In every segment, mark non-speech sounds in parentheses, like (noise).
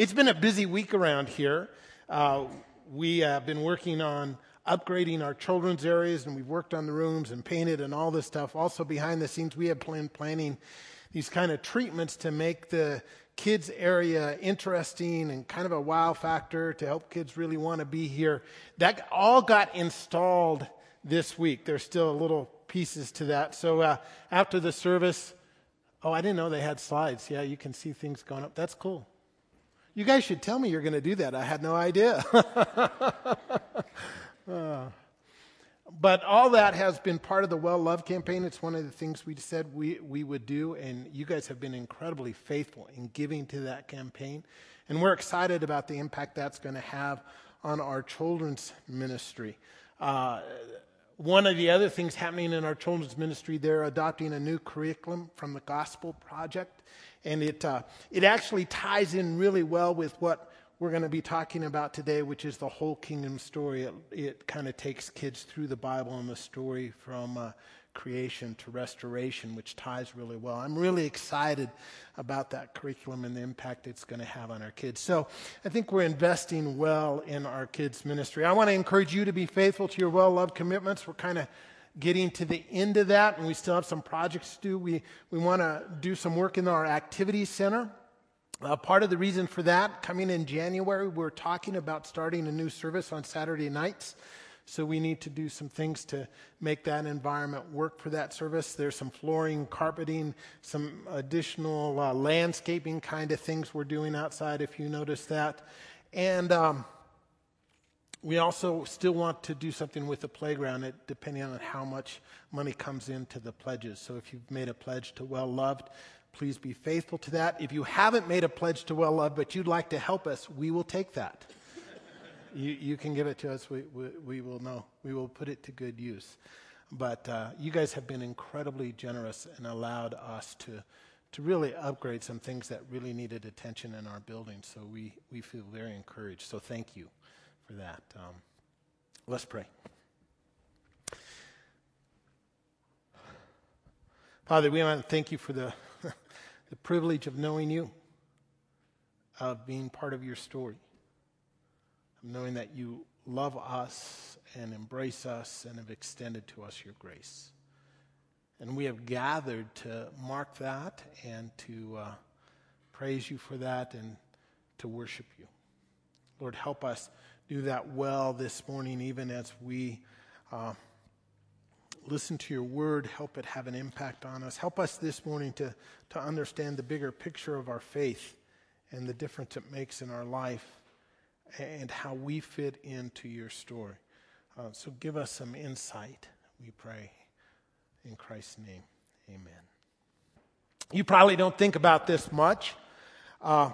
It's been a busy week around here. Uh, we have been working on upgrading our children's areas, and we've worked on the rooms and painted and all this stuff. Also, behind the scenes, we have been planning these kind of treatments to make the kids area interesting and kind of a wow factor to help kids really want to be here. That all got installed this week. There's still a little pieces to that. So uh, after the service, oh, I didn't know they had slides. Yeah, you can see things going up. That's cool. You guys should tell me you're going to do that. I had no idea. (laughs) uh, but all that has been part of the Well Love campaign. It's one of the things we said we, we would do, and you guys have been incredibly faithful in giving to that campaign. And we're excited about the impact that's going to have on our children's ministry. Uh, one of the other things happening in our children's ministry, they're adopting a new curriculum from the Gospel Project. And it, uh, it actually ties in really well with what we're going to be talking about today, which is the whole kingdom story. It, it kind of takes kids through the Bible and the story from uh, creation to restoration, which ties really well. I'm really excited about that curriculum and the impact it's going to have on our kids. So I think we're investing well in our kids' ministry. I want to encourage you to be faithful to your well loved commitments. We're kind of getting to the end of that, and we still have some projects to do. We, we want to do some work in our activities center. Uh, part of the reason for that, coming in January, we're talking about starting a new service on Saturday nights. So we need to do some things to make that environment work for that service. There's some flooring, carpeting, some additional uh, landscaping kind of things we're doing outside, if you notice that. And um, we also still want to do something with the playground, it, depending on how much money comes into the pledges. So if you've made a pledge to Well Loved, please be faithful to that. If you haven't made a pledge to Well Loved, but you'd like to help us, we will take that. you, you can give it to us. We, we, we, will know. We will put it to good use. But uh, you guys have been incredibly generous and allowed us to, to really upgrade some things that really needed attention in our building. So we, we feel very encouraged. So thank you for that. Um, let's pray. Father, we want to thank you for the, (laughs) the privilege of knowing you, of being part of your story, of knowing that you love us and embrace us and have extended to us your grace. And we have gathered to mark that and to uh, praise you for that and to worship you. Lord, help us do that well this morning, even as we uh, listen to your word. Help it have an impact on us. Help us this morning to, to understand the bigger picture of our faith and the difference it makes in our life and how we fit into your story. Uh, so give us some insight, we pray. In Christ's name, amen. You probably don't think about this much, uh,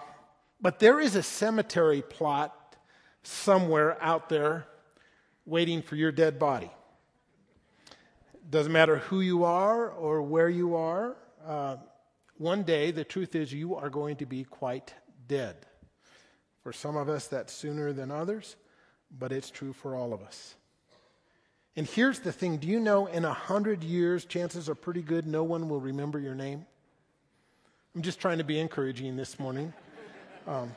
but there is a cemetery plot somewhere out there waiting for your dead body. Doesn't matter who you are or where you are. Uh, one day, the truth is, you are going to be quite dead. For some of us, that's sooner than others, but it's true for all of us. And here's the thing do you know in a hundred years, chances are pretty good no one will remember your name? I'm just trying to be encouraging this morning. Um,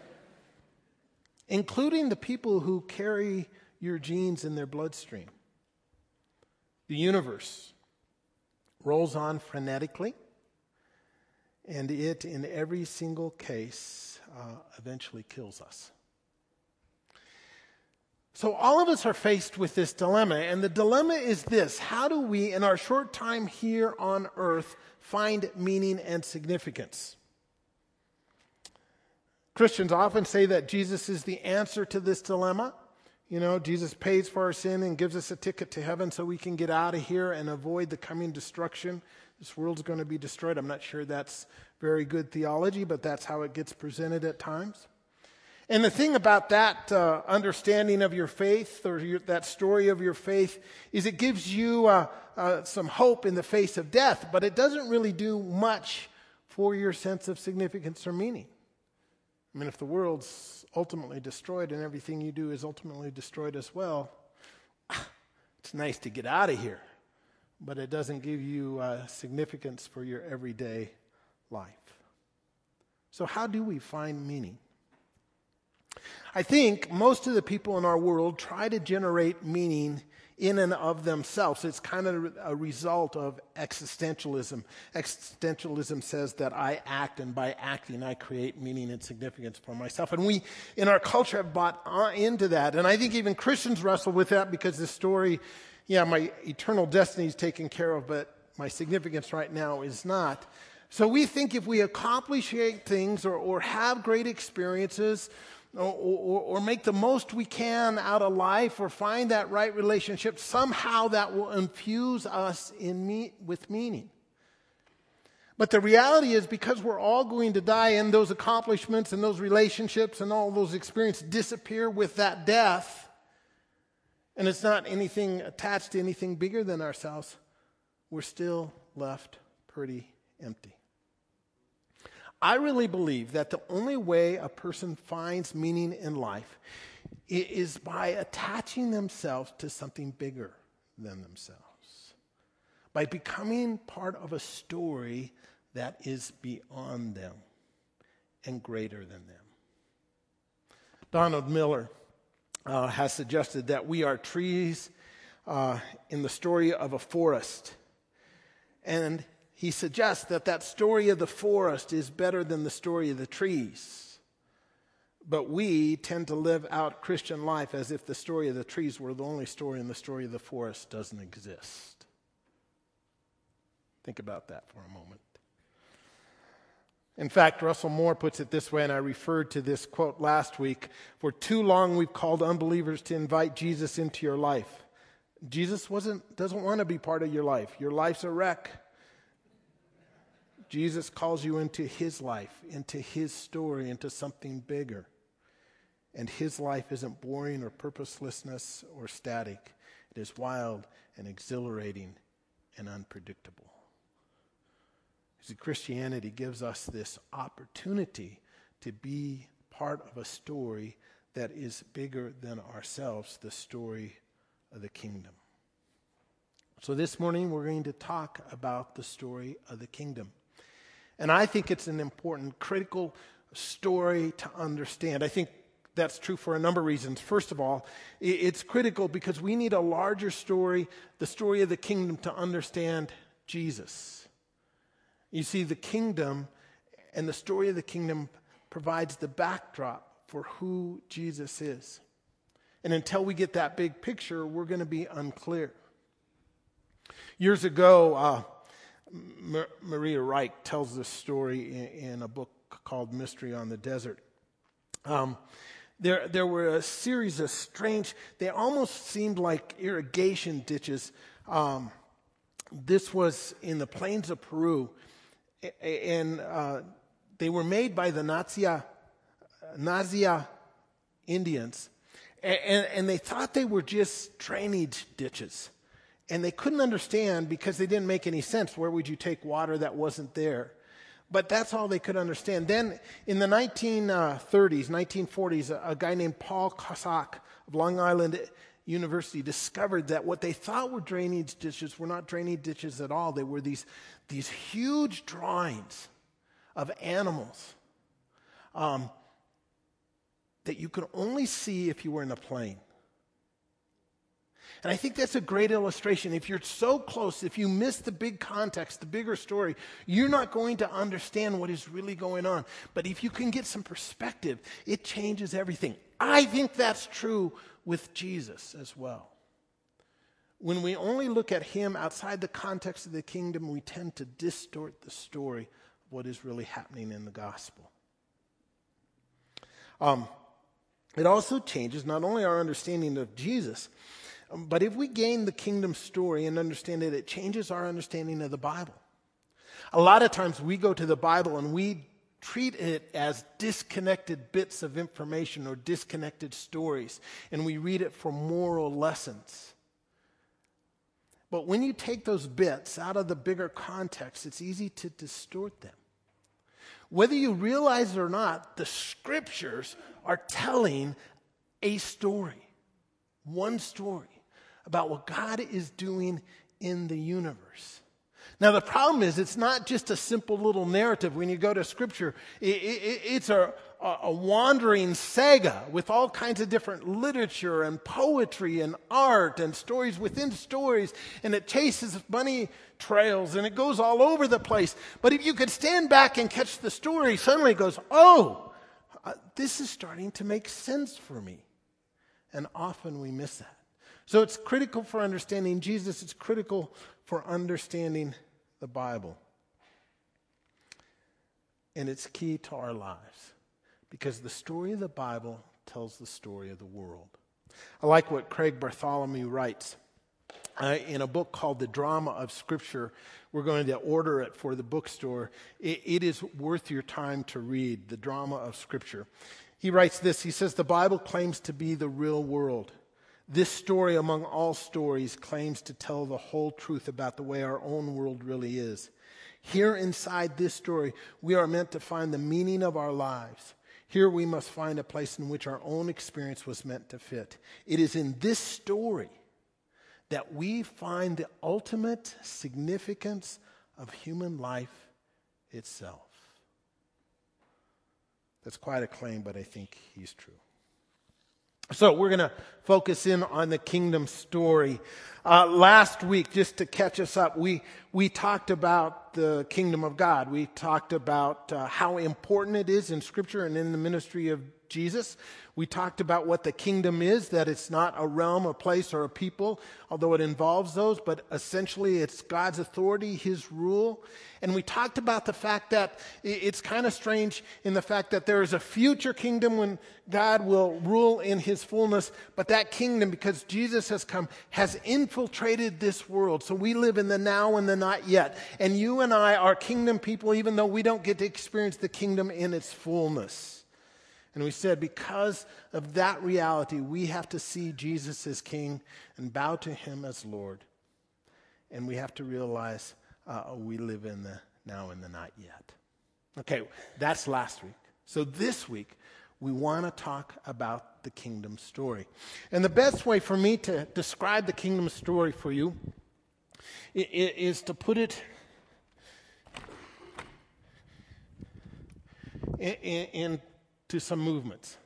including the people who carry your genes in their bloodstream. The universe rolls on frenetically, and it, in every single case, uh, eventually kills us. So, all of us are faced with this dilemma, and the dilemma is this How do we, in our short time here on earth, find meaning and significance? Christians often say that Jesus is the answer to this dilemma. You know, Jesus pays for our sin and gives us a ticket to heaven so we can get out of here and avoid the coming destruction. This world's going to be destroyed. I'm not sure that's very good theology, but that's how it gets presented at times. And the thing about that uh, understanding of your faith or your, that story of your faith is it gives you uh, uh, some hope in the face of death, but it doesn't really do much for your sense of significance or meaning. I mean, if the world's ultimately destroyed and everything you do is ultimately destroyed as well, (sighs) it's nice to get out of here, but it doesn't give you uh, significance for your everyday life. So, how do we find meaning? I think most of the people in our world try to generate meaning in and of themselves. It's kind of a result of existentialism. Existentialism says that I act, and by acting, I create meaning and significance for myself. And we, in our culture, have bought into that. And I think even Christians wrestle with that because the story, yeah, my eternal destiny is taken care of, but my significance right now is not. So we think if we accomplish great things or, or have great experiences, or, or, make the most we can out of life or find that right relationship, somehow that will infuse us in me, with meaning. But the reality is, because we're all going to die, and those accomplishments and those relationships and all those experiences disappear with that death, and it's not anything attached to anything bigger than ourselves, we're still left pretty empty. I really believe that the only way a person finds meaning in life is by attaching themselves to something bigger than themselves, by becoming part of a story that is beyond them and greater than them. Donald Miller uh, has suggested that we are trees uh, in the story of a forest. And he suggests that that story of the forest is better than the story of the trees. But we tend to live out Christian life as if the story of the trees were the only story and the story of the forest doesn't exist. Think about that for a moment. In fact, Russell Moore puts it this way, and I referred to this quote last week For too long, we've called unbelievers to invite Jesus into your life. Jesus wasn't, doesn't want to be part of your life. Your life's a wreck. Jesus calls you into his life, into his story, into something bigger. And his life isn't boring or purposelessness or static, it is wild and exhilarating and unpredictable. See, Christianity gives us this opportunity to be part of a story that is bigger than ourselves, the story of the kingdom. So, this morning we're going to talk about the story of the kingdom. And I think it's an important, critical story to understand. I think that's true for a number of reasons. First of all, it's critical because we need a larger story, the story of the kingdom, to understand Jesus. You see, the kingdom and the story of the kingdom provides the backdrop for who Jesus is. And until we get that big picture, we're going to be unclear. Years ago, uh, Maria Reiche tells this story in, in, a book called Mystery on the Desert. Um, there, there were a series of strange, they almost seemed like irrigation ditches. Um, this was in the plains of Peru, and uh, they were made by the Nazca, Nazca Indians, and, and they thought they were just drainage ditches. And they couldn't understand because they didn't make any sense. Where would you take water that wasn't there? But that's all they could understand. Then in the 1930s, 1940s, a, guy named Paul Kosok of Long Island University discovered that what they thought were drainage ditches were not drainage ditches at all. They were these, these huge drawings of animals um, that you could only see if you were in a plane. And I think that's a great illustration. If you're so close, if you miss the big context, the bigger story, you're not going to understand what is really going on. But if you can get some perspective, it changes everything. I think that's true with Jesus as well. When we only look at him outside the context of the kingdom, we tend to distort the story of what is really happening in the gospel. Um, it also changes not only our understanding of Jesus, but if we gain the kingdom story and understand it, it changes our understanding of the Bible. A lot of times we go to the Bible and we treat it as disconnected bits of information or disconnected stories, and we read it for moral lessons. But when you take those bits out of the bigger context, it's easy to distort them. Whether you realize it or not, the scriptures are telling a story, one story about what God is doing in the universe. Now, the problem is, it's not just a simple little narrative. When you go to Scripture, it, it, it's a, a, wandering saga with all kinds of different literature and poetry and art and stories within stories, and it chases bunny trails and it goes all over the place. But if you could stand back and catch the story, suddenly it goes, oh, uh, this is starting to make sense for me. And often we miss that. So it's critical for understanding Jesus, it's critical for understanding the Bible. And it's key to our lives because the story of the Bible tells the story of the world. I like what Craig Bartholomew writes uh, in a book called The Drama of Scripture. We're going to order it for the bookstore. It, it is worth your time to read The Drama of Scripture. He writes this He says, The Bible claims to be the real world. This story, among all stories, claims to tell the whole truth about the way our own world really is. Here inside this story, we are meant to find the meaning of our lives. Here we must find a place in which our own experience was meant to fit. It is in this story that we find the ultimate significance of human life itself. That's quite a claim, but I think he's true. So we're going to focus in on the kingdom story. Uh, last week, just to catch us up, we, we talked about the kingdom of God. We talked about uh, how important it is in Scripture and in the ministry of Jesus. We talked about what the kingdom is, that it's not a realm, a place, or a people, although it involves those, but essentially it's God's authority, His rule. And we talked about the fact that it's kind of strange in the fact that there is a future kingdom when God will rule in His fullness, but that kingdom, because Jesus has come, has infiltrated this world. So we live in the now and the not yet. And you and I are kingdom people, even though we don't get to experience the kingdom in its fullness. And we said, because of that reality, we have to see Jesus as King and bow to Him as Lord. And we have to realize uh, we live in the now and the not yet. Okay, that's last week. So this week, we want to talk about the kingdom story. And the best way for me to describe the kingdom story for you is to put it into some movements.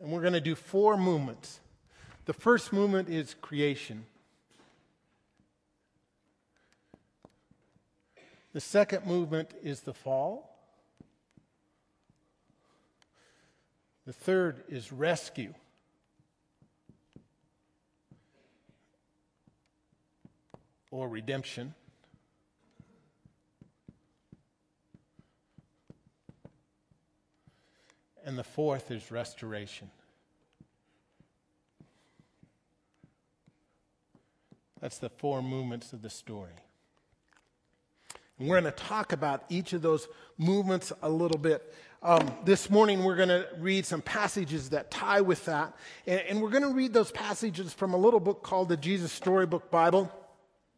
And we're going to do four movements. The first movement is creation. The second movement is the fall. The third is rescue. Or redemption. And the fourth is restoration. That's the four movements of the story. And we're going to talk about each of those movements a little bit. Um, this morning, we're going to read some passages that tie with that. And, and we're going to read those passages from a little book called the Jesus Storybook Bible.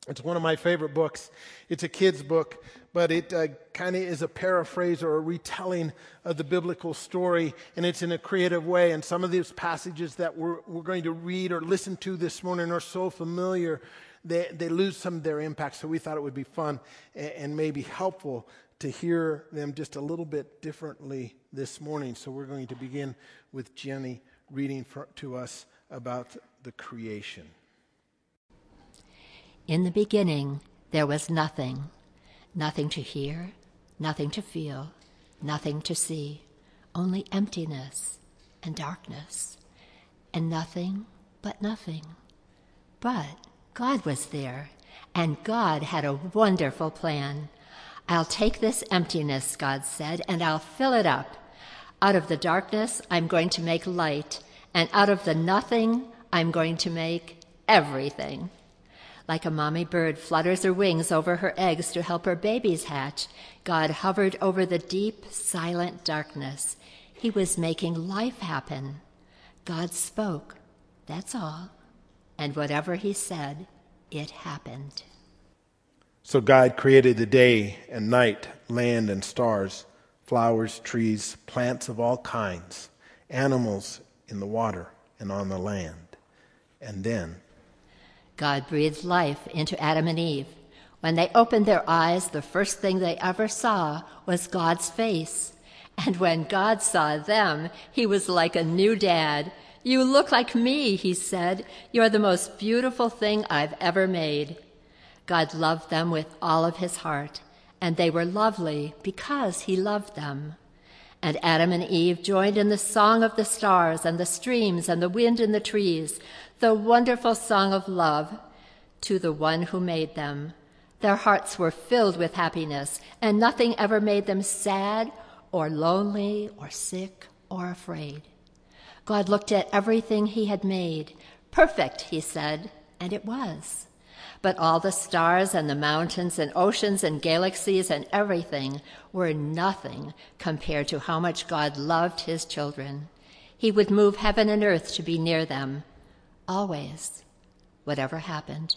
It's one of my favorite books. It's a kid's book, but it uh, kind of is a paraphrase or a retelling of the biblical story, and it's in a creative way. And some of these passages that we're, we're going to read or listen to this morning are so familiar, they, they lose some of their impact. So we thought it would be fun and, and maybe helpful to hear them just a little bit differently this morning. So we're going to begin with Jenny reading for, to us about the creation. In the beginning, there was nothing nothing to hear, nothing to feel, nothing to see, only emptiness and darkness, and nothing but nothing. But God was there, and God had a wonderful plan. I'll take this emptiness, God said, and I'll fill it up. Out of the darkness, I'm going to make light, and out of the nothing, I'm going to make everything. Like a mommy bird flutters her wings over her eggs to help her babies hatch, God hovered over the deep, silent darkness. He was making life happen. God spoke, that's all. And whatever he said, it happened. So God created the day and night, land and stars, flowers, trees, plants of all kinds, animals in the water and on the land. And then God breathed life into Adam and Eve. When they opened their eyes, the first thing they ever saw was God's face. And when God saw them, he was like a new dad. You look like me, he said. You're the most beautiful thing I've ever made. God loved them with all of his heart, and they were lovely because he loved them. And Adam and Eve joined in the song of the stars and the streams and the wind in the trees, the wonderful song of love to the one who made them. Their hearts were filled with happiness, and nothing ever made them sad or lonely or sick or afraid. God looked at everything he had made. Perfect, he said, and it was. But all the stars and the mountains and oceans and galaxies and everything were nothing compared to how much God loved his children. He would move heaven and earth to be near them, always, whatever happened.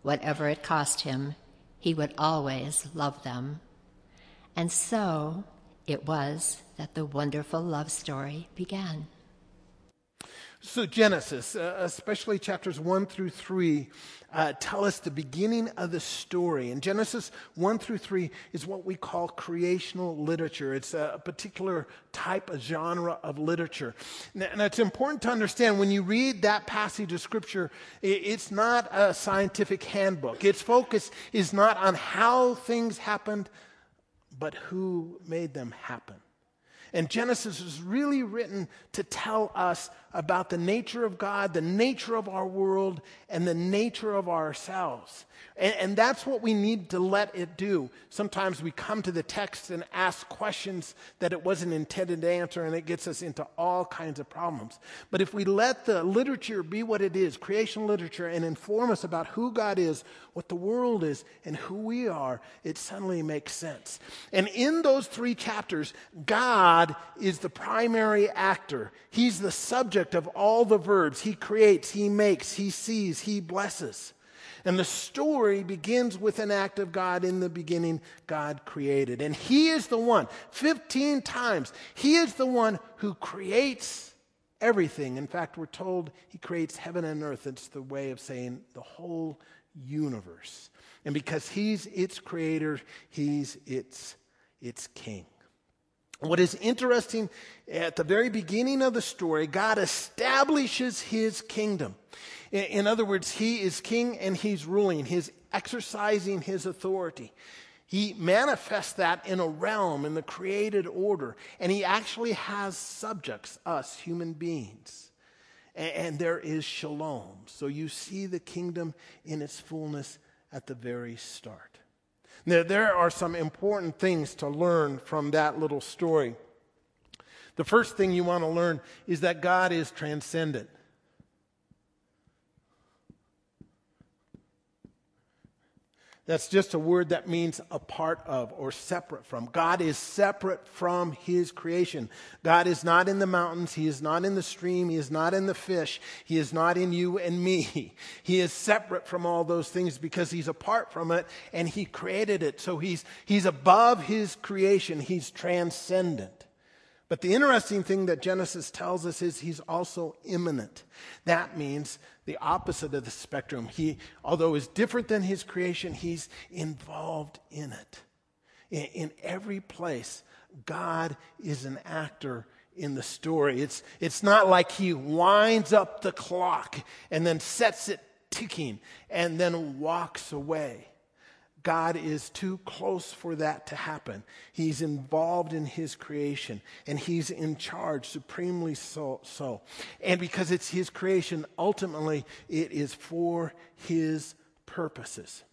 Whatever it cost him, he would always love them. And so it was that the wonderful love story began. So, Genesis, uh, especially chapters 1 through 3, uh, tell us the beginning of the story. And Genesis 1 through 3 is what we call creational literature. It's a particular type, a genre of literature. And it's important to understand when you read that passage of Scripture, it's not a scientific handbook. Its focus is not on how things happened, but who made them happen. And Genesis is really written to tell us about the nature of God, the nature of our world, and the nature of ourselves. And, and, that's what we need to let it do. Sometimes we come to the text and ask questions that it wasn't intended to answer, and it gets us into all kinds of problems. But if we let the literature be what it is, creation literature, and inform us about who God is, what the world is, and who we are, it suddenly makes sense. And in those three chapters, God is the primary actor. He's the subject of all the verbs. He creates, He makes, He sees, He blesses. And the story begins with an act of God. In the beginning, God created. And He is the one, 15 times, He is the one who creates everything. In fact, we're told He creates heaven and earth. It's the way of saying the whole universe. And because He's its creator, He's its, its king. What is interesting at the very beginning of the story, God establishes his kingdom. In, in, other words, he is king and he's ruling, he's exercising his authority. He manifests that in a realm, in the created order, and he actually has subjects, us human beings. And, and there is shalom. So you see the kingdom in its fullness at the very start. Now, there are some important things to learn from that little story. The first thing you want to learn is that God is transcendent. That's just a word that means a part of or separate from. God is separate from his creation. God is not in the mountains. He is not in the stream. He is not in the fish. He is not in you and me. (laughs) He is separate from all those things because he's apart from it and he created it. So he's, he's above his creation. He's transcendent. But the interesting thing that Genesis tells us is he's also immanent. That means the opposite of the spectrum. He, although is different than his creation, he's involved in it. In, in every place, God is an actor in the story. It's, it's not like he winds up the clock and then sets it ticking and then walks away. God is too close for that to happen. He's involved in his creation and he's in charge, supremely so, so. And because it's his creation, ultimately it is for his purposes.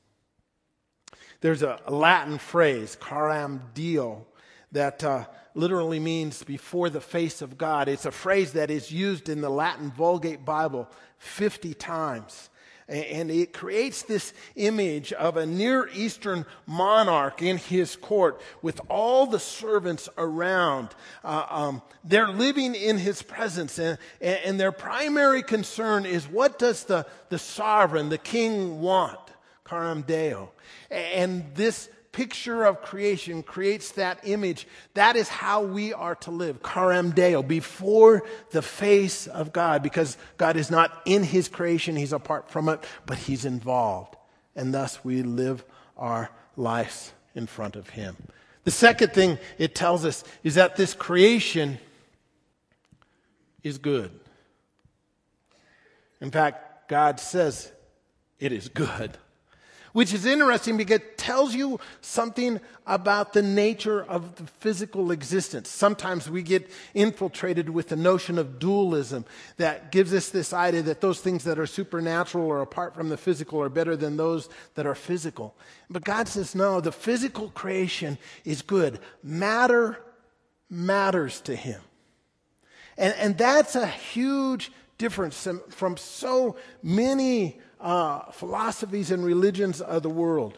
There's a, Latin phrase, coram deo, that uh, literally means before the face of God. It's a phrase that is used in the Latin Vulgate Bible 50 times. And it creates this image of a Near Eastern monarch in his court with all the servants around. Uh, um, they're living in his presence, and, and their primary concern is what does the, the sovereign, the king, want? Coram Deo. And this picture of creation creates that image. That is how we are to live, coram deo, before the face of God, because God is not in his creation, he's apart from it, but he's involved. And thus we live our lives in front of Him. The second thing it tells us is that this creation is good. In fact, God says it is good which is interesting because it tells you something about the nature of the physical existence. Sometimes we get infiltrated with the notion of dualism that gives us this idea that those things that are supernatural or apart from the physical are better than those that are physical. But God says, no, the physical creation is good. Matter matters to Him. And, and that's a huge difference from so many uh, philosophies and religions of the world.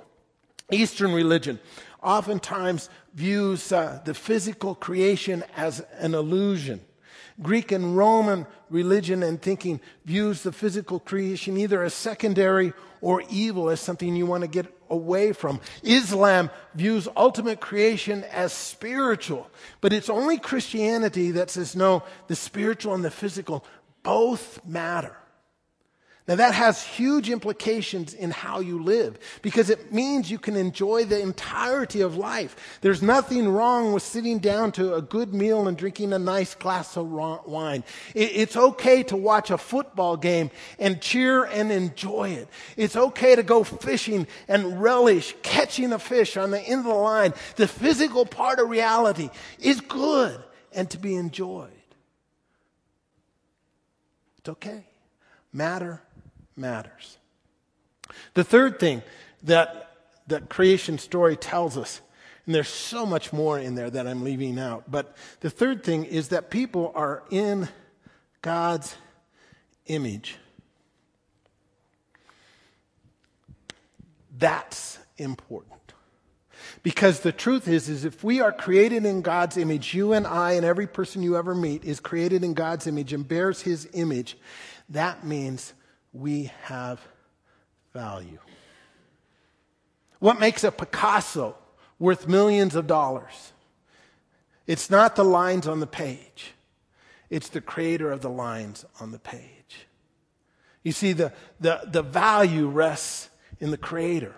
Eastern religion oftentimes views uh, the physical creation as an illusion. Greek and Roman religion and thinking views the physical creation either as secondary or evil, as something you want to get away from. Islam views ultimate creation as spiritual, but it's only Christianity that says no, the spiritual and the physical both matter. Now, that has huge implications in how you live because it means you can enjoy the entirety of life. There's nothing wrong with sitting down to a good meal and drinking a nice glass of wine. It's okay to watch a football game and cheer and enjoy it. It's okay to go fishing and relish catching a fish on the end of the line. The physical part of reality is good and to be enjoyed. It's okay. Matter matters. The third thing that that creation story tells us, and there's so much more in there that I'm leaving out, but the third thing is that people are in God's image. That's important. Because the truth is, is if we are created in God's image, you and I and every person you ever meet is created in God's image and bears his image, that means we have value. What makes a Picasso worth millions of dollars? It's not the lines on the page, it's the creator of the lines on the page. You see, the, the, the value rests in the creator.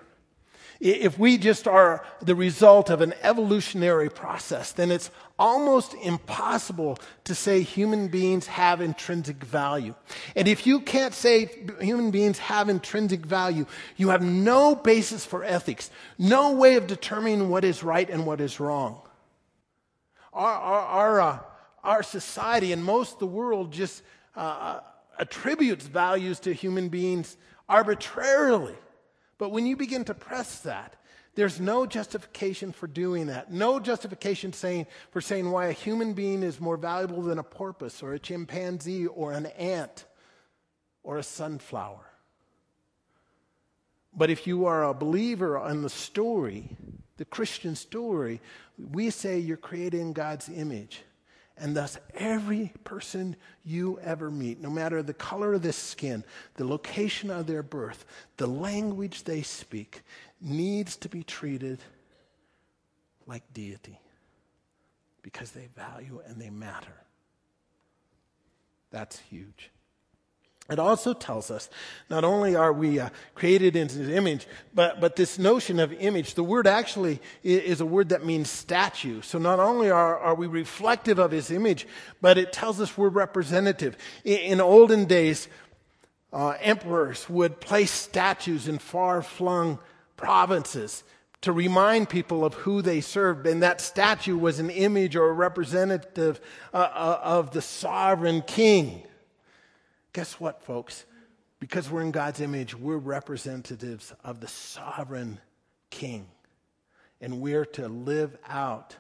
If we just are the result of an evolutionary process, then it's almost impossible to say human beings have intrinsic value. And if you can't say human beings have intrinsic value, you have no basis for ethics, no way of determining what is right and what is wrong. Our, our, our, uh, our society and most of the world just uh, attributes values to human beings arbitrarily. But when you begin to press that, there's no justification for doing that. No justification saying, for saying why a human being is more valuable than a porpoise or a chimpanzee or an ant or a sunflower. But if you are a believer in the story, the Christian story, we say you're created in God's image. And thus, every person you ever meet, no matter the color of their skin, the location of their birth, the language they speak, needs to be treated like deity because they value and they matter. That's huge. It also tells us not only are we uh, created in his image, but, but this notion of image, the word actually is a word that means statue. So not only are, are we reflective of his image, but it tells us we're representative. In, in olden days, uh, emperors would place statues in far flung provinces to remind people of who they served. And that statue was an image or a representative uh, uh of the sovereign king. Guess what, folks? Because we're in God's image, we're representatives of the sovereign king. And we're to live out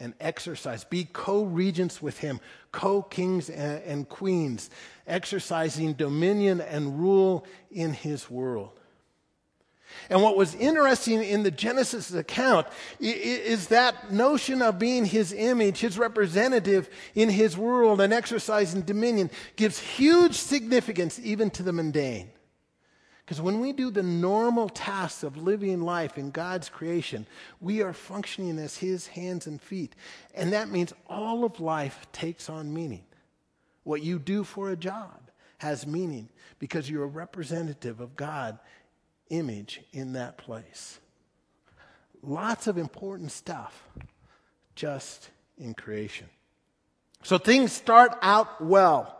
and exercise, be co regents with him, co kings and queens, exercising dominion and rule in his world. And what was interesting in the Genesis account is that notion of being his image, his representative in his world and exercising dominion gives huge significance even to the mundane. Because when we do the normal tasks of living life in God's creation, we are functioning as his hands and feet. And that means all of life takes on meaning. What you do for a job has meaning because you're a representative of God image in that place. lots of important stuff just in creation. So things start out well,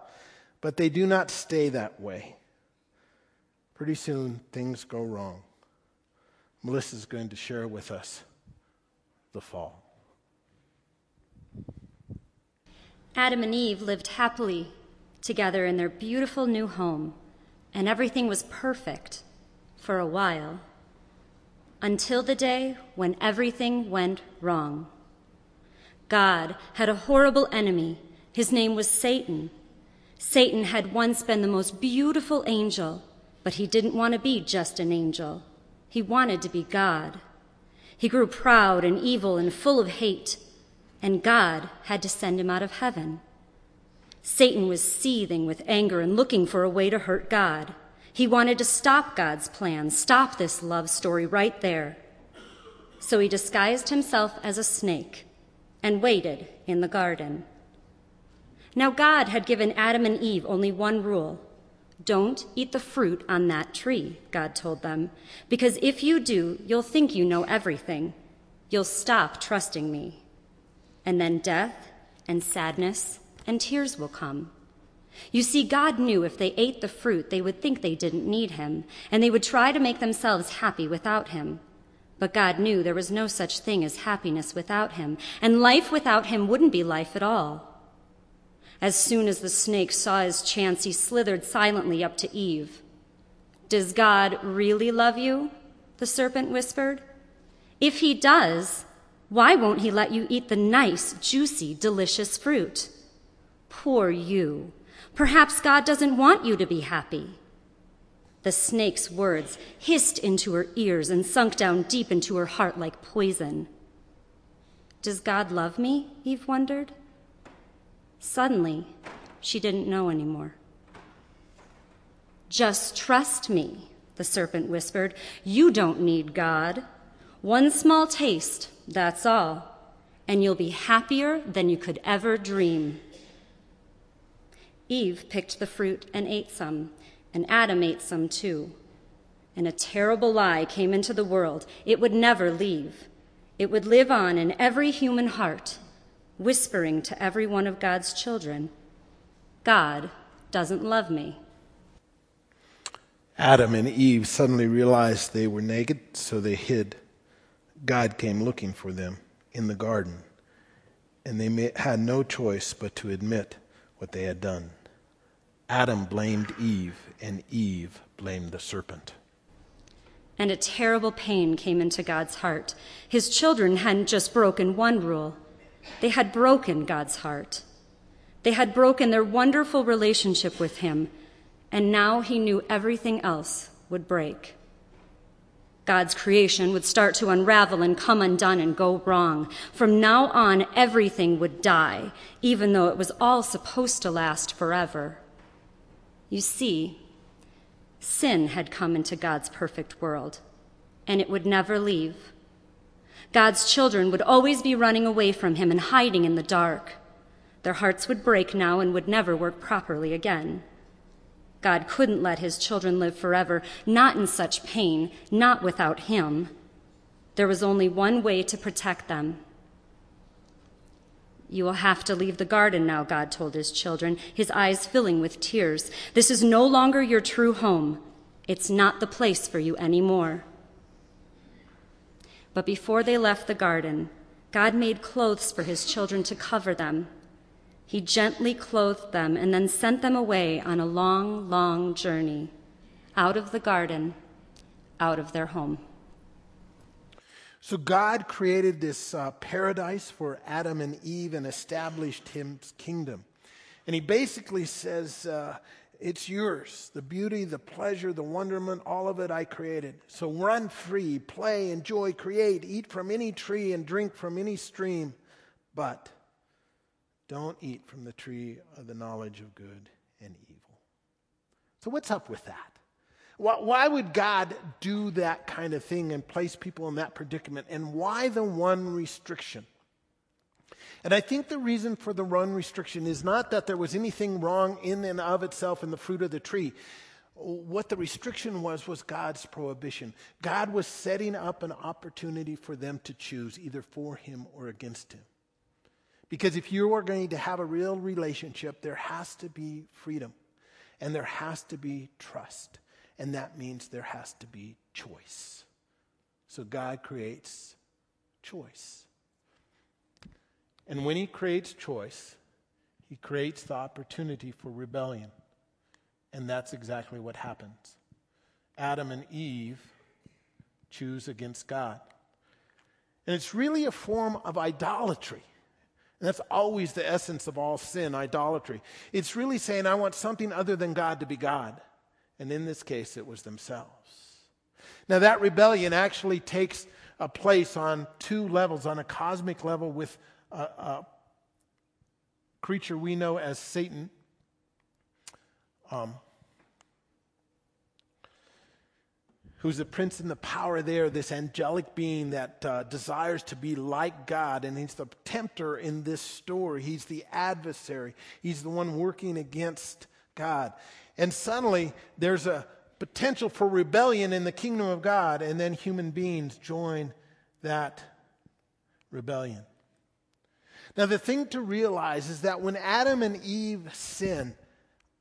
but they do not stay that way. Pretty soon, things go wrong. Melissa's going to share with us the fall. Adam and Eve lived happily together in their beautiful new home, and everything was perfect for a while until the day when everything went wrong. God had a horrible enemy. His name was Satan. Satan had once been the most beautiful angel, but he didn't want to be just an angel. He wanted to be God. He grew proud and evil and full of hate, and God had to send him out of heaven. Satan was seething with anger and looking for a way to hurt God. He wanted to stop God's plan, stop this love story right there. So he disguised himself as a snake and waited in the garden. Now, God had given Adam and Eve only one rule don't eat the fruit on that tree, God told them, because if you do, you'll think you know everything. You'll stop trusting me. And then death and sadness and tears will come. You see, God knew if they ate the fruit, they would think they didn't need him, and they would try to make themselves happy without him. But God knew there was no such thing as happiness without him, and life without him wouldn't be life at all. As soon as the snake saw his chance, he slithered silently up to Eve. Does God really love you? The serpent whispered. If he does, why won't he let you eat the nice, juicy, delicious fruit? Poor you. Perhaps God doesn't want you to be happy. The snake's words hissed into her ears and sunk down deep into her heart like poison. Does God love me? Eve wondered. Suddenly, she didn't know anymore. Just trust me, the serpent whispered. You don't need God. One small taste, that's all, and you'll be happier than you could ever dream. Eve picked the fruit and ate some, and Adam ate some too. And a terrible lie came into the world. It would never leave. It would live on in every human heart, whispering to every one of God's children God doesn't love me. Adam and Eve suddenly realized they were naked, so they hid. God came looking for them in the garden, and they had no choice but to admit what they had done. Adam blamed Eve, and Eve blamed the serpent. And a terrible pain came into God's heart. His children hadn't just broken one rule, they had broken God's heart. They had broken their wonderful relationship with Him, and now He knew everything else would break. God's creation would start to unravel and come undone and go wrong. From now on, everything would die, even though it was all supposed to last forever. You see, sin had come into God's perfect world, and it would never leave. God's children would always be running away from Him and hiding in the dark. Their hearts would break now and would never work properly again. God couldn't let His children live forever, not in such pain, not without Him. There was only one way to protect them you will have to leave the garden now, God told his children, his eyes filling with tears. This is no longer your true home. It's not the place for you anymore. But before they left the garden, God made clothes for his children to cover them. He gently clothed them and then sent them away on a long, long journey out of the garden, out of their home. So God created this uh, paradise for Adam and Eve and established his kingdom. And he basically says, uh, It's yours. The beauty, the pleasure, the wonderment, all of it I created. So run free, play, enjoy, create, eat from any tree and drink from any stream. But don't eat from the tree of the knowledge of good and evil. So, what's up with that? Why would God do that kind of thing and place people in that predicament? And why the one restriction? And I think the reason for the one restriction is not that there was anything wrong in and of itself in the fruit of the tree. what the restriction was was God's prohibition. God was setting up an opportunity for them to choose either for him or against him. Because if you are going to have a real relationship, there has to be freedom and there has to be trust. And that means there has to be choice. So God creates choice. And when He creates choice, He creates the opportunity for rebellion. And that's exactly what happens. Adam and Eve choose against God. And it's really a form of idolatry. And that's always the essence of all sin, idolatry. It's really saying, I want something other than God to be God. And in this case, it was themselves. Now, that rebellion actually takes a place on two levels on a cosmic level with a, a creature we know as Satan. Um, who's the prince and the power there, this angelic being that uh, desires to be like God. And he's the tempter in this story. He's the adversary, he's the one working against God. And suddenly, there's a potential for rebellion in the kingdom of God, and then human beings join that rebellion. Now, the thing to realize is that when Adam and Eve sin,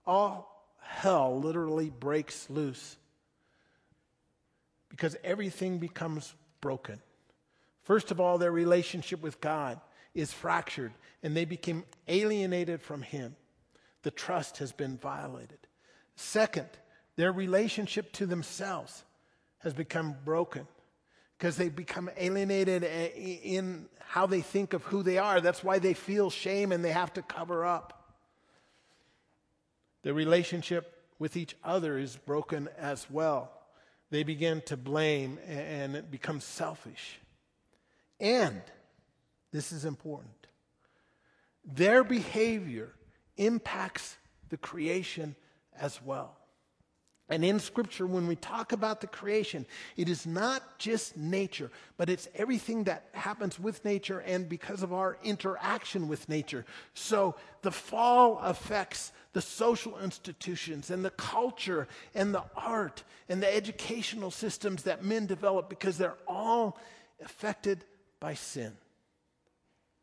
all hell literally breaks loose because everything becomes broken. First of all, their relationship with God is fractured and they became alienated from Him. The trust has been violated. Second, their relationship to themselves has become broken because they become alienated in how they think of who they are. That's why they feel shame and they have to cover up. Their relationship with each other is broken as well they begin to blame and it becomes selfish. And this is important their behavior impacts the creation as well. And in Scripture, when we talk about the creation, it is not just nature, but it's everything that happens with nature and because of our interaction with nature. So the fall affects the social institutions and the culture and the art and the educational systems that men develop because they're all affected by sin.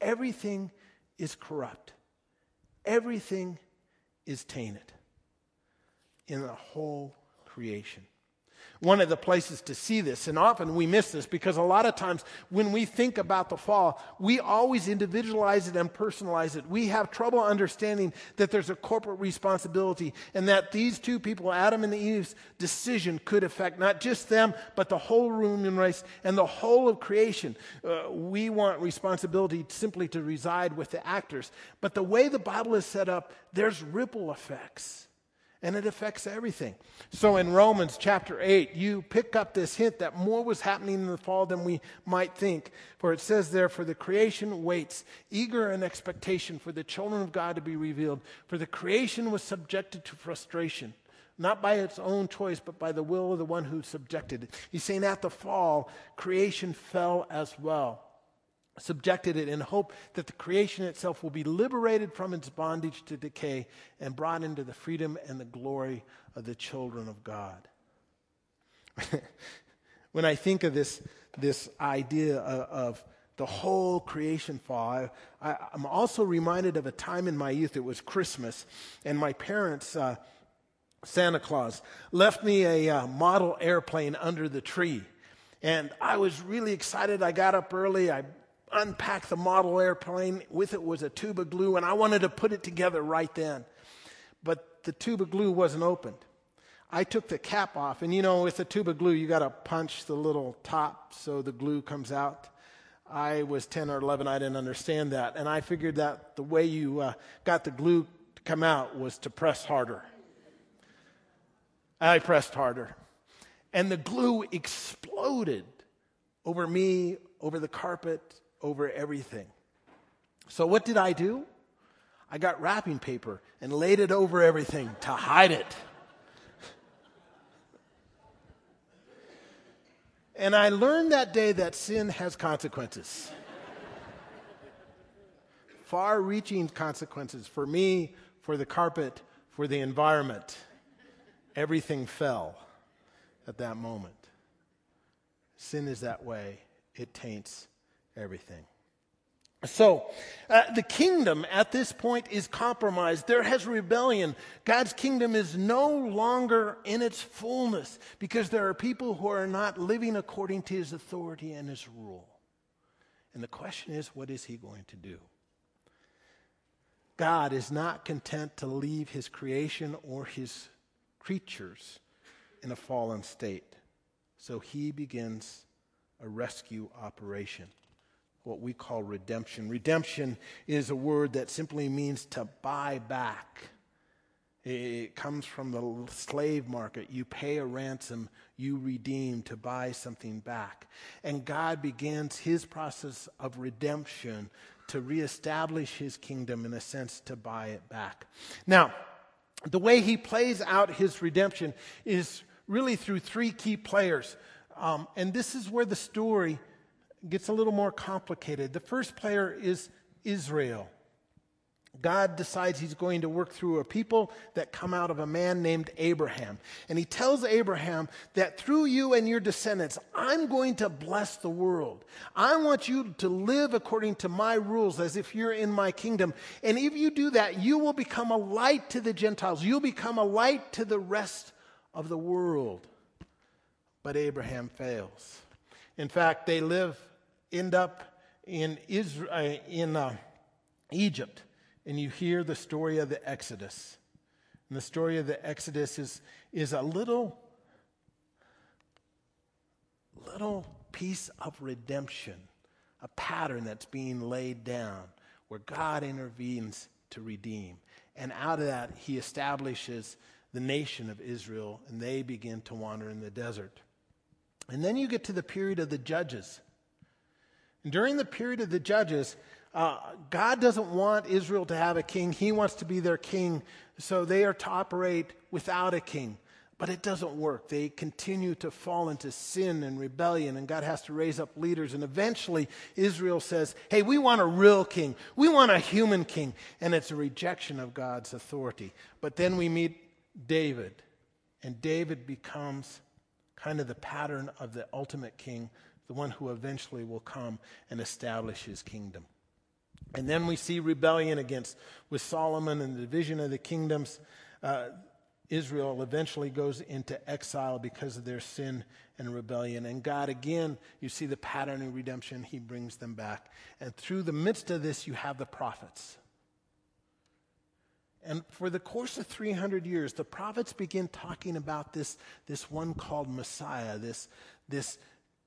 Everything is corrupt, everything is tainted in the whole creation. One of the places to see this, and often we miss this because a lot of times when we think about the fall, we always individualize it and personalize it. We have trouble understanding that there's a corporate responsibility and that these two people, Adam and Eve's decision, could affect not just them, but the whole human race and the whole of creation. Uh, we want responsibility simply to reside with the actors. But the way the Bible is set up, there's ripple effects and it affects everything. So in Romans chapter 8, you pick up this hint that more was happening in the fall than we might think. For it says there, For the creation waits, eager in expectation for the children of God to be revealed. For the creation was subjected to frustration, not by its own choice, but by the will of the one who subjected it. He's saying at the fall, creation fell as well subjected it in hope that the creation itself will be liberated from its bondage to decay and brought into the freedom and the glory of the children of God. (laughs) when I think of this, this idea of, of the whole creation fall, I, am also reminded of a time in my youth. It was Christmas, and my parents, uh, Santa Claus, left me a uh, model airplane under the tree. And I was really excited. I got up early. I unpack the model airplane. With it was a tube of glue, and I wanted to put it together right then. But the tube of glue wasn't opened. I took the cap off, and you know, with a tube of glue, you got to punch the little top so the glue comes out. I was 10 or 11, I didn't understand that. And I figured that the way you uh, got the glue to come out was to press harder. I pressed harder. And the glue exploded over me, over the carpet, over everything. So, what did I do? I got wrapping paper and laid it over everything to hide it. And I learned that day that sin has consequences. Far reaching consequences for me, for the carpet, for the environment. everything fell at that moment. Sin is that way, it taints everything. So, uh, the kingdom at this point is compromised. There has rebellion. God's kingdom is no longer in its fullness because there are people who are not living according to his authority and his rule. And the question is, what is he going to do? God is not content to leave his creation or his creatures in a fallen state. So he begins a rescue operation what we call redemption. Redemption is a word that simply means to buy back. It comes from the slave market. You pay a ransom, you redeem to buy something back. And God begins his process of redemption to reestablish his kingdom, in a sense, to buy it back. Now, the way he plays out his redemption is really through three key players. Um, and this is where the story gets a little more complicated. The first player is Israel. God decides he's going to work through a people that come out of a man named Abraham. And he tells Abraham that through you and your descendants, I'm going to bless the world. I want you to live according to my rules as if you're in my kingdom. And if you do that, you will become a light to the Gentiles. You'll become a light to the rest of the world. But Abraham fails. In fact, they live end up in, Israel, uh, in uh, Egypt and you hear the story of the Exodus. And the story of the Exodus is, is a little, little piece of redemption, a pattern that's being laid down where God intervenes to redeem. And out of that, he establishes the nation of Israel, and they begin to wander in the desert. And then you get to the period of the judges. During the period of the judges, uh, God doesn't want Israel to have a king. He wants to be their king, so they are to operate without a king. But it doesn't work. They continue to fall into sin and rebellion, and God has to raise up leaders. And eventually, Israel says, Hey, we want a real king. We want a human king. And it's a rejection of God's authority. But then we meet David, and David becomes kind of the pattern of the ultimate king the one who eventually will come and establish his kingdom. And then we see rebellion against, with Solomon and the division of the kingdoms. Uh, Israel eventually goes into exile because of their sin and rebellion. And God, again, you see the pattern of redemption. He brings them back. And through the midst of this, you have the prophets. And for the course of 300 years, the prophets begin talking about this, this one called Messiah, this, this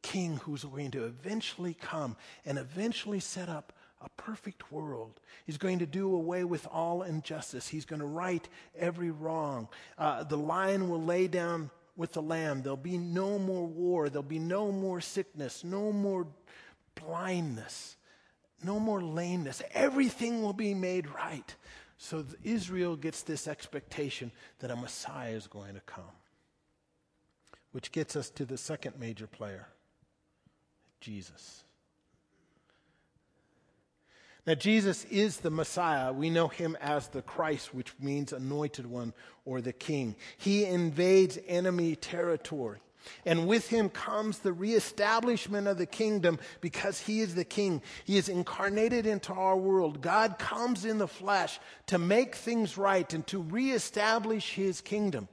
king who's going to eventually come and eventually set up a perfect world. He's going to do away with all injustice. He's going to right every wrong. Uh, the lion will lay down with the lamb. There'll be no more war. There'll be no more sickness, no more blindness, no more lameness. Everything will be made right. So Israel gets this expectation that a Messiah is going to come. Which gets us to the second major player Jesus. Now, Jesus is the Messiah. We know him as the Christ, which means anointed one or the king. He invades enemy territory. And with him comes the reestablishment of the kingdom because he is the king. He is incarnated into our world. God comes in the flesh to make things right and to reestablish his kingdom.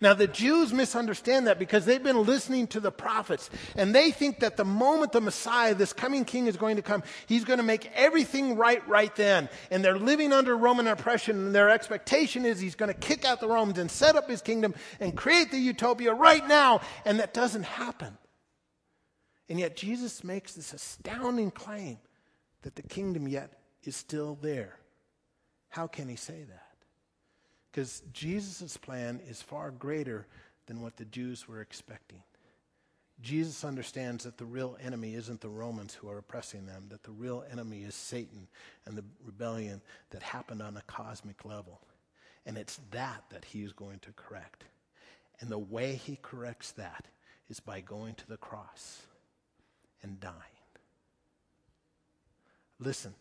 Now, the Jews misunderstand that because they've been listening to the prophets, and they think that the moment the Messiah, this coming king, is going to come, he's going to make everything right right then. And they're living under Roman oppression, and their expectation is he's going to kick out the Romans and set up his kingdom and create the utopia right now, and that doesn't happen. And yet, Jesus makes this astounding claim that the kingdom yet is still there. How can he say that? Because Jesus' plan is far greater than what the Jews were expecting. Jesus understands that the real enemy isn't the Romans who are oppressing them, that the real enemy is Satan and the rebellion that happened on a cosmic level. And it's that that he is going to correct. And the way he corrects that is by going to the cross and dying. Listen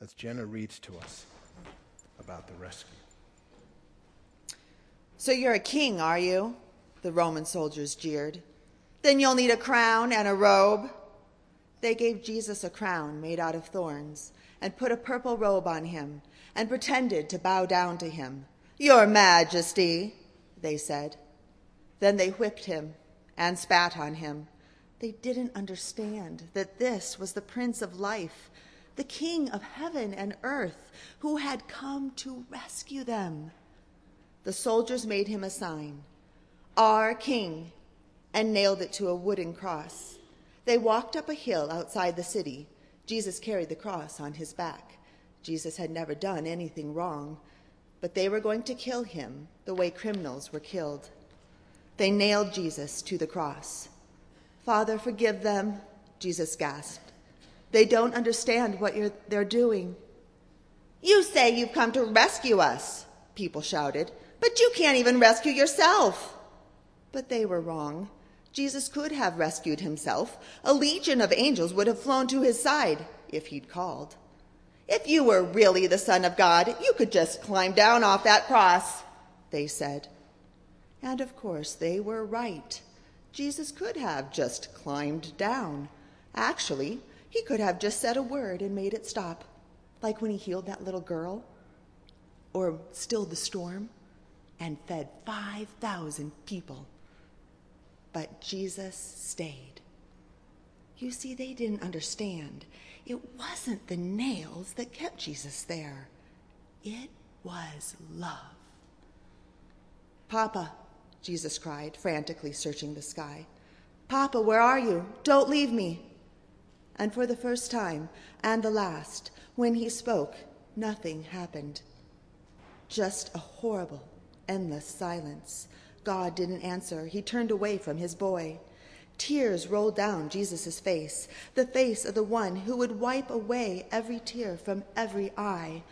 as Jenna reads to us about the rescue. So you're a king, are you? The Roman soldiers jeered. Then you'll need a crown and a robe. They gave Jesus a crown made out of thorns and put a purple robe on him and pretended to bow down to him. Your Majesty, they said. Then they whipped him and spat on him. They didn't understand that this was the Prince of Life, the King of heaven and earth, who had come to rescue them the soldiers made him a sign, Our King, and nailed it to a wooden cross. They walked up a hill outside the city. Jesus carried the cross on his back. Jesus had never done anything wrong, but they were going to kill him the way criminals were killed. They nailed Jesus to the cross. Father, forgive them, Jesus gasped. They don't understand what you're they're doing. You say you've come to rescue us, people shouted. But you can't even rescue yourself. But they were wrong. Jesus could have rescued himself. A legion of angels would have flown to his side if he'd called. If you were really the Son of God, you could just climb down off that cross, they said. And of course, they were right. Jesus could have just climbed down. Actually, he could have just said a word and made it stop, like when he healed that little girl or stilled the storm and fed 5,000 people. But Jesus stayed. You see, they didn't understand. It wasn't the nails that kept Jesus there, it was love. Papa, Jesus cried, frantically searching the sky. Papa, where are you? Don't leave me. And for the first time, and the last, when he spoke, nothing happened. Just a horrible, endless silence. God didn't answer. He turned away from his boy. Tears rolled down Jesus' face, the face of the one who would wipe away every tear from every eye.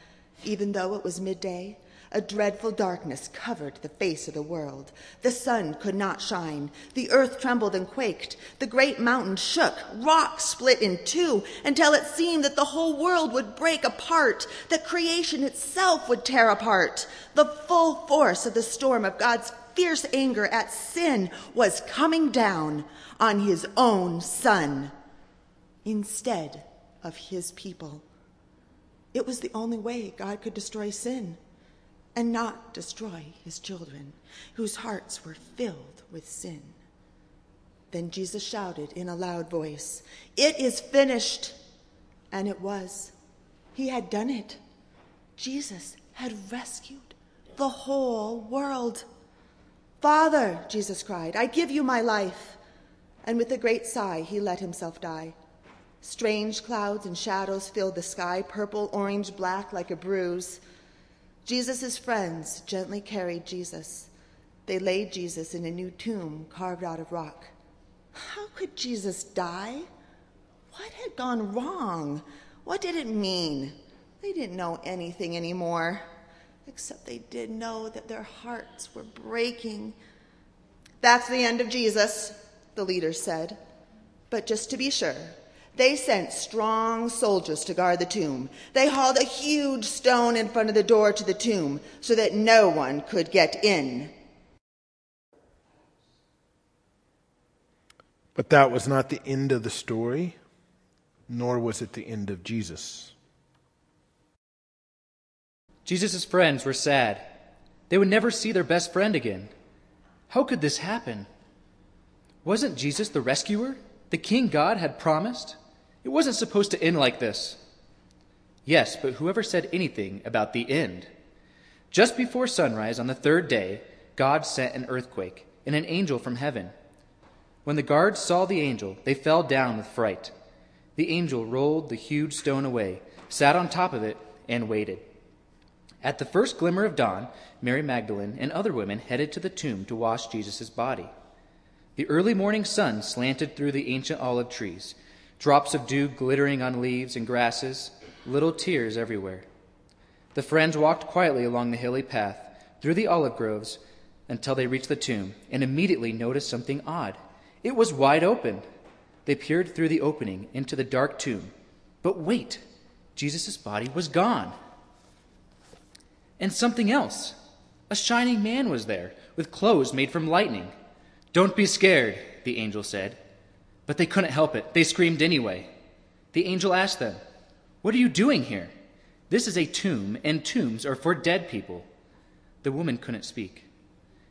Even though it was midday, a dreadful darkness covered the face of the world. The sun could not shine. The earth trembled and quaked. The great mountain shook. Rocks split in two until it seemed that the whole world would break apart, that creation itself would tear apart. The full force of the storm of God's fierce anger at sin was coming down on his own son instead of his people. It was the only way God could destroy sin and not destroy his children, whose hearts were filled with sin. Then Jesus shouted in a loud voice, It is finished! And it was. He had done it. Jesus had rescued the whole world. Father, Jesus cried, I give you my life. And with a great sigh, he let himself die. Strange clouds and shadows filled the sky, purple, orange, black, like a bruise. Jesus' friends gently carried Jesus. They laid Jesus in a new tomb carved out of rock. How could Jesus die? What had gone wrong? What did it mean? They didn't know anything anymore, except they did know that their hearts were breaking. That's the end of Jesus, the leaders said. But just to be sure, they sent strong soldiers to guard the tomb. They hauled a huge stone in front of the door to the tomb so that no one could get in. But that was not the end of the story, nor was it the end of Jesus. Jesus' friends were sad. They would never see their best friend again. How could this happen? Wasn't Jesus the rescuer, the king God had promised? It wasn't supposed to end like this. Yes, but whoever said anything about the end? Just before sunrise on the third day, God sent an earthquake and an angel from heaven. When the guards saw the angel, they fell down with fright. The angel rolled the huge stone away, sat on top of it, and waited. At the first glimmer of dawn, Mary Magdalene and other women headed to the tomb to wash Jesus' body. The early morning sun slanted through the ancient olive trees drops of dew glittering on leaves and grasses, little tears everywhere. The friends walked quietly along the hilly path, through the olive groves, until they reached the tomb, and immediately noticed something odd. It was wide open. They peered through the opening into the dark tomb. But wait, Jesus' body was gone. And something else. A shining man was there, with clothes made from lightning. Don't be scared, the angel said. But they couldn't help it. They screamed anyway. The angel asked them, What are you doing here? This is a tomb, and tombs are for dead people. The woman couldn't speak.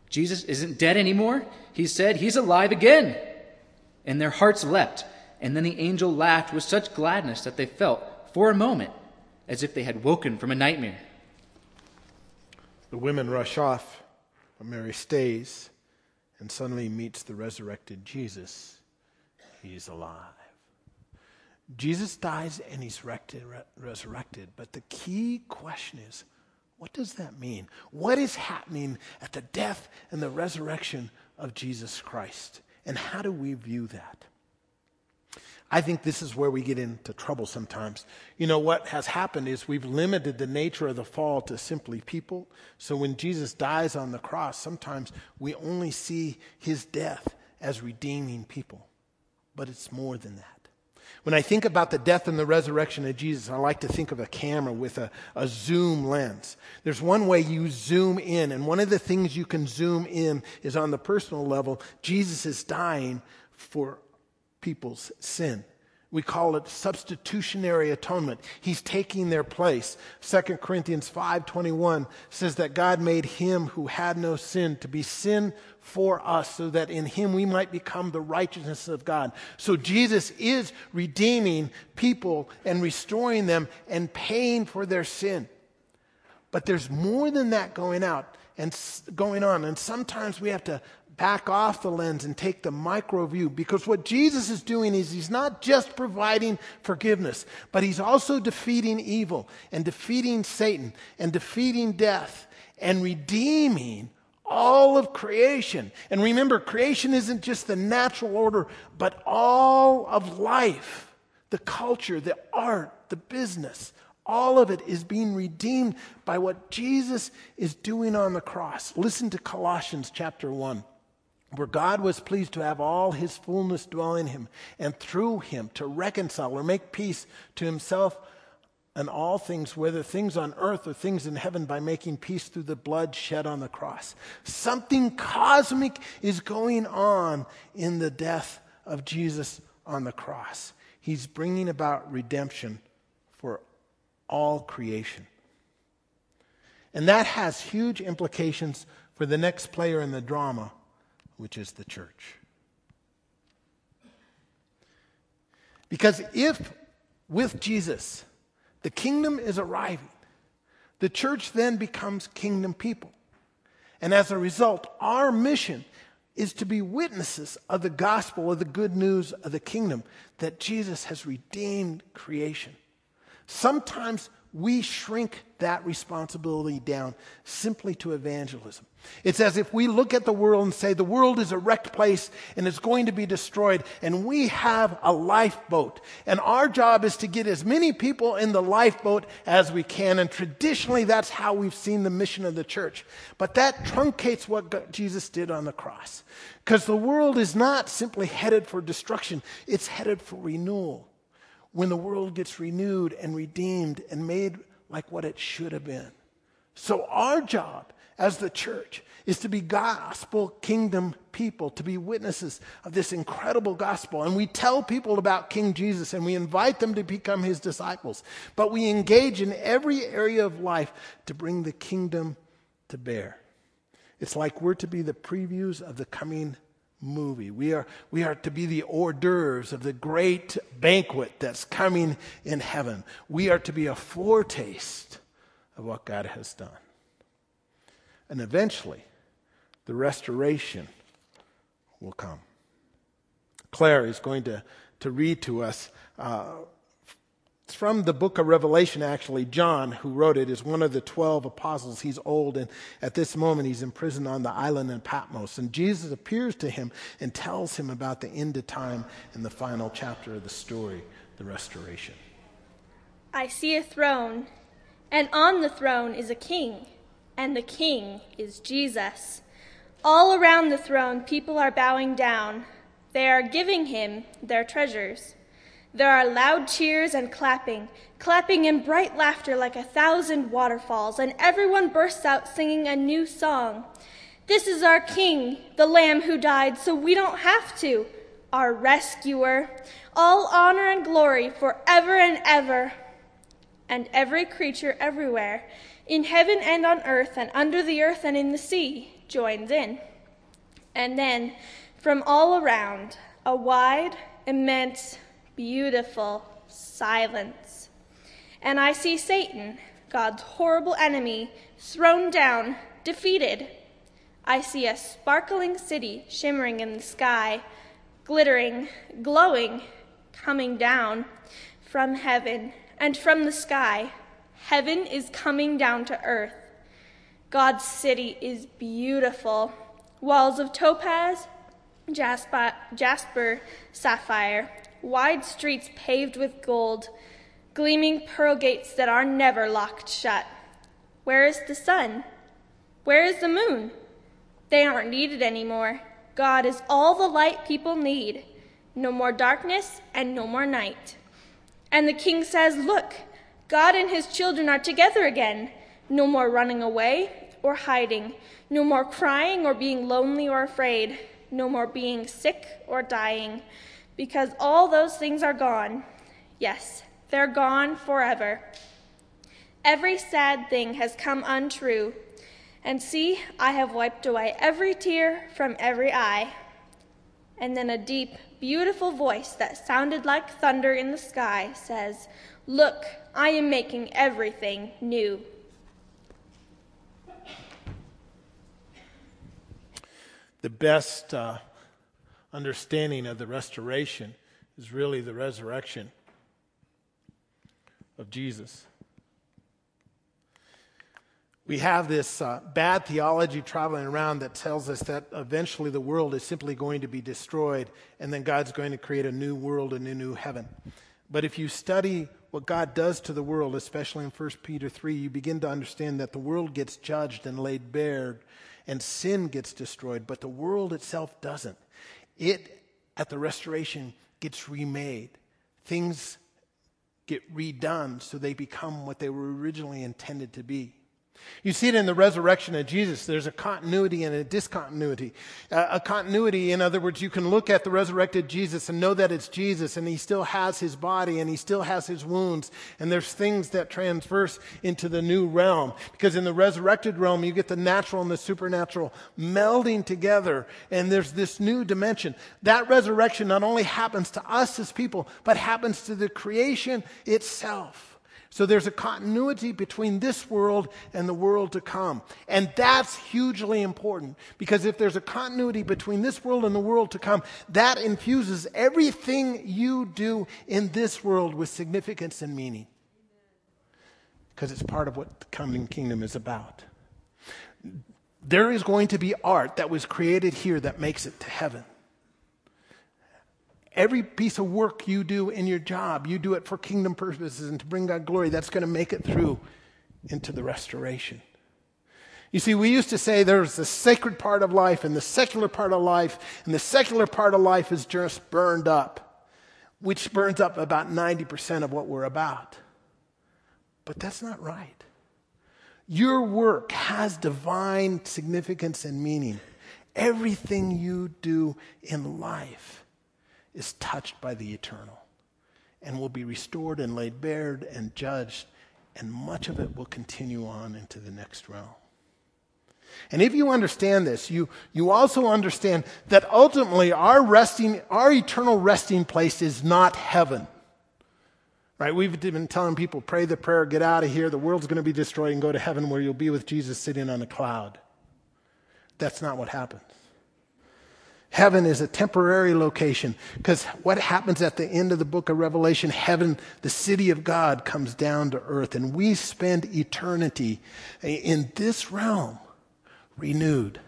Jesus isn't dead anymore, he said. He's alive again. And their hearts leapt, and then the angel laughed with such gladness that they felt, for a moment, as if they had woken from a nightmare. The women rush off, but Mary stays and suddenly meets the resurrected Jesus. He's alive. Jesus dies and he's resurrected. But the key question is what does that mean? What is happening at the death and the resurrection of Jesus Christ? And how do we view that? I think this is where we get into trouble sometimes. You know, what has happened is we've limited the nature of the fall to simply people. So when Jesus dies on the cross, sometimes we only see his death as redeeming people. But it's more than that. When I think about the death and the resurrection of Jesus, I like to think of a camera with a, a, zoom lens. There's one way you zoom in, and one of the things you can zoom in is on the personal level. Jesus is dying for people's sin. We call it substitutionary atonement. He's taking their place. 2 Corinthians 5:21 says that God made him who had no sin to be sin for us so that in him we might become the righteousness of God. So Jesus is redeeming people and restoring them and paying for their sin. But there's more than that going out and going on and sometimes we have to back off the lens and take the micro view because what Jesus is doing is he's not just providing forgiveness, but he's also defeating evil and defeating Satan and defeating death and redeeming all of creation. And remember, creation isn't just the natural order, but all of life the culture, the art, the business. All of it is being redeemed by what Jesus is doing on the cross. Listen to Colossians chapter 1 where God was pleased to have all his fullness dwell in him, and through him to reconcile or make peace to himself and all things, whether things on earth or things in heaven, by making peace through the blood shed on the cross. Something cosmic is going on in the death of Jesus on the cross. He's bringing about redemption for all creation. And that has huge implications for the next player in the drama which is the church. Because if with Jesus the kingdom is arriving, the church then becomes kingdom people. And as a result, our mission is to be witnesses of the gospel, of the good news of the kingdom, that Jesus has redeemed creation. Sometimes we shrink that responsibility down simply to evangelism. It's as if we look at the world and say, the world is a wrecked place and it's going to be destroyed, and we have a lifeboat. And our job is to get as many people in the lifeboat as we can. And traditionally, that's how we've seen the mission of the church. But that truncates what Jesus did on the cross. Because the world is not simply headed for destruction, it's headed for renewal when the world gets renewed and redeemed and made like what it should have been. So, our job as the church is to be gospel kingdom people, to be witnesses of this incredible gospel. And we tell people about King Jesus and we invite them to become his disciples. But we engage in every area of life to bring the kingdom to bear. It's like we're to be the previews of the coming movie. We are, we are to be the hors d'oeuvres of the great banquet that's coming in heaven. We are to be a foretaste of what God has done. And eventually, the restoration will come. Claire is going to, to read to us uh, it's from the book of Revelation, actually. John, who wrote it, is one of the 12 apostles. He's old, and at this moment, he's imprisoned on the island in Patmos. And Jesus appears to him and tells him about the end of time in the final chapter of the story, the restoration. I see a throne, and on the throne is a king, and the king is Jesus. All around the throne, people are bowing down. They are giving him their treasures. There are loud cheers and clapping, clapping and bright laughter like a thousand waterfalls, and everyone bursts out singing a new song. This is our King, the Lamb who died so we don't have to, our rescuer. All honor and glory forever and ever. And every creature everywhere, in heaven and on earth, and under the earth and in the sea, joins in. And then, from all around, a wide, immense, beautiful silence. And I see Satan, God's horrible enemy, thrown down, defeated. I see a sparkling city shimmering in the sky, glittering, glowing, coming down from heaven and from the sky. Heaven is coming down to earth. God's city is beautiful. Walls of topaz, jasper, jasper sapphire, wide streets paved with gold, gleaming pearl gates that are never locked shut. Where is the sun? Where is the moon? They aren't needed anymore. God is all the light people need. No more darkness and no more night. And the king says, Look, God and his children are together again. No more running away or hiding. No more crying or being lonely or afraid. No more being sick or dying because all those things are gone. Yes, they're gone forever. Every sad thing has come untrue. And see, I have wiped away every tear from every eye. And then a deep, beautiful voice that sounded like thunder in the sky says, Look, I am making everything new. The best uh, understanding of the restoration is really the resurrection of Jesus. We have this uh, bad theology traveling around that tells us that eventually the world is simply going to be destroyed and then God's going to create a new world and a new heaven. But if you study what God does to the world, especially in 1 Peter 3, you begin to understand that the world gets judged and laid bare and sin gets destroyed, but the world itself doesn't it at the restoration gets remade. Things get redone so they become what they were originally intended to be. You see it in the resurrection of Jesus. There's a continuity and a discontinuity. Uh, a continuity, in other words, you can look at the resurrected Jesus and know that it's Jesus and he still has his body and he still has his wounds. And there's things that transverse into the new realm. Because in the resurrected realm, you get the natural and the supernatural melding together. And there's this new dimension. That resurrection not only happens to us as people, but happens to the creation itself. So there's a continuity between this world and the world to come. And that's hugely important because if there's a continuity between this world and the world to come, that infuses everything you do in this world with significance and meaning. Because it's part of what the coming kingdom is about. There is going to be art that was created here that makes it to heaven. Every piece of work you do in your job, you do it for kingdom purposes and to bring God glory. That's going to make it through into the restoration. You see, we used to say there's the sacred part of life and the secular part of life, and the secular part of life is just burned up, which burns up about 90% of what we're about. But that's not right. Your work has divine significance and meaning. Everything you do in life is touched by the eternal and will be restored and laid bare and judged, and much of it will continue on into the next realm. And if you understand this, you, you also understand that ultimately our resting, our eternal resting place is not heaven. Right? We've been telling people, pray the prayer, get out of here, the world's going to be destroyed, and go to heaven where you'll be with Jesus sitting on a cloud. That's not what happens. Heaven is a temporary location because what happens at the end of the book of Revelation, heaven, the city of God, comes down to earth, and we spend eternity in this realm renewed.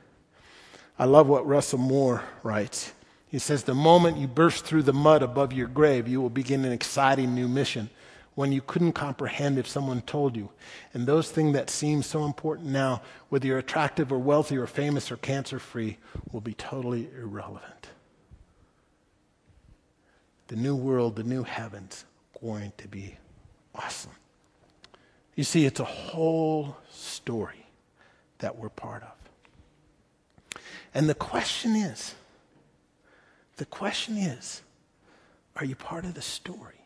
I love what Russell Moore writes. He says, The moment you burst through the mud above your grave, you will begin an exciting new mission when you couldn't comprehend if someone told you. And those things that seem so important now, whether you're attractive or wealthy or famous or cancer free, will be totally irrelevant. the new world, the new heavens going to be awesome. You see, it's a whole story that we're part of. And the question is, the question is, are you part of the story?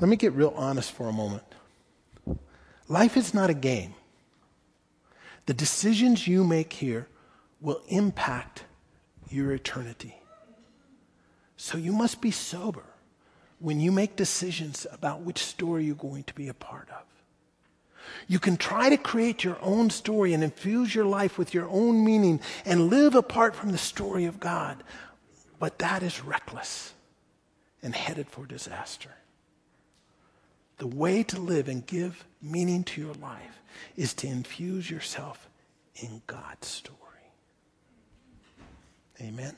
Let me get real honest for a moment. Life is not a game. The decisions you make here will impact your eternity. So you must be sober when you make decisions about which story you're going to be a part of. You can try to create your own story and infuse your life with your own meaning and live apart from the story of God, but that is reckless and headed for disaster. The way to live and give meaning to your life is to infuse yourself in God's story. Amen.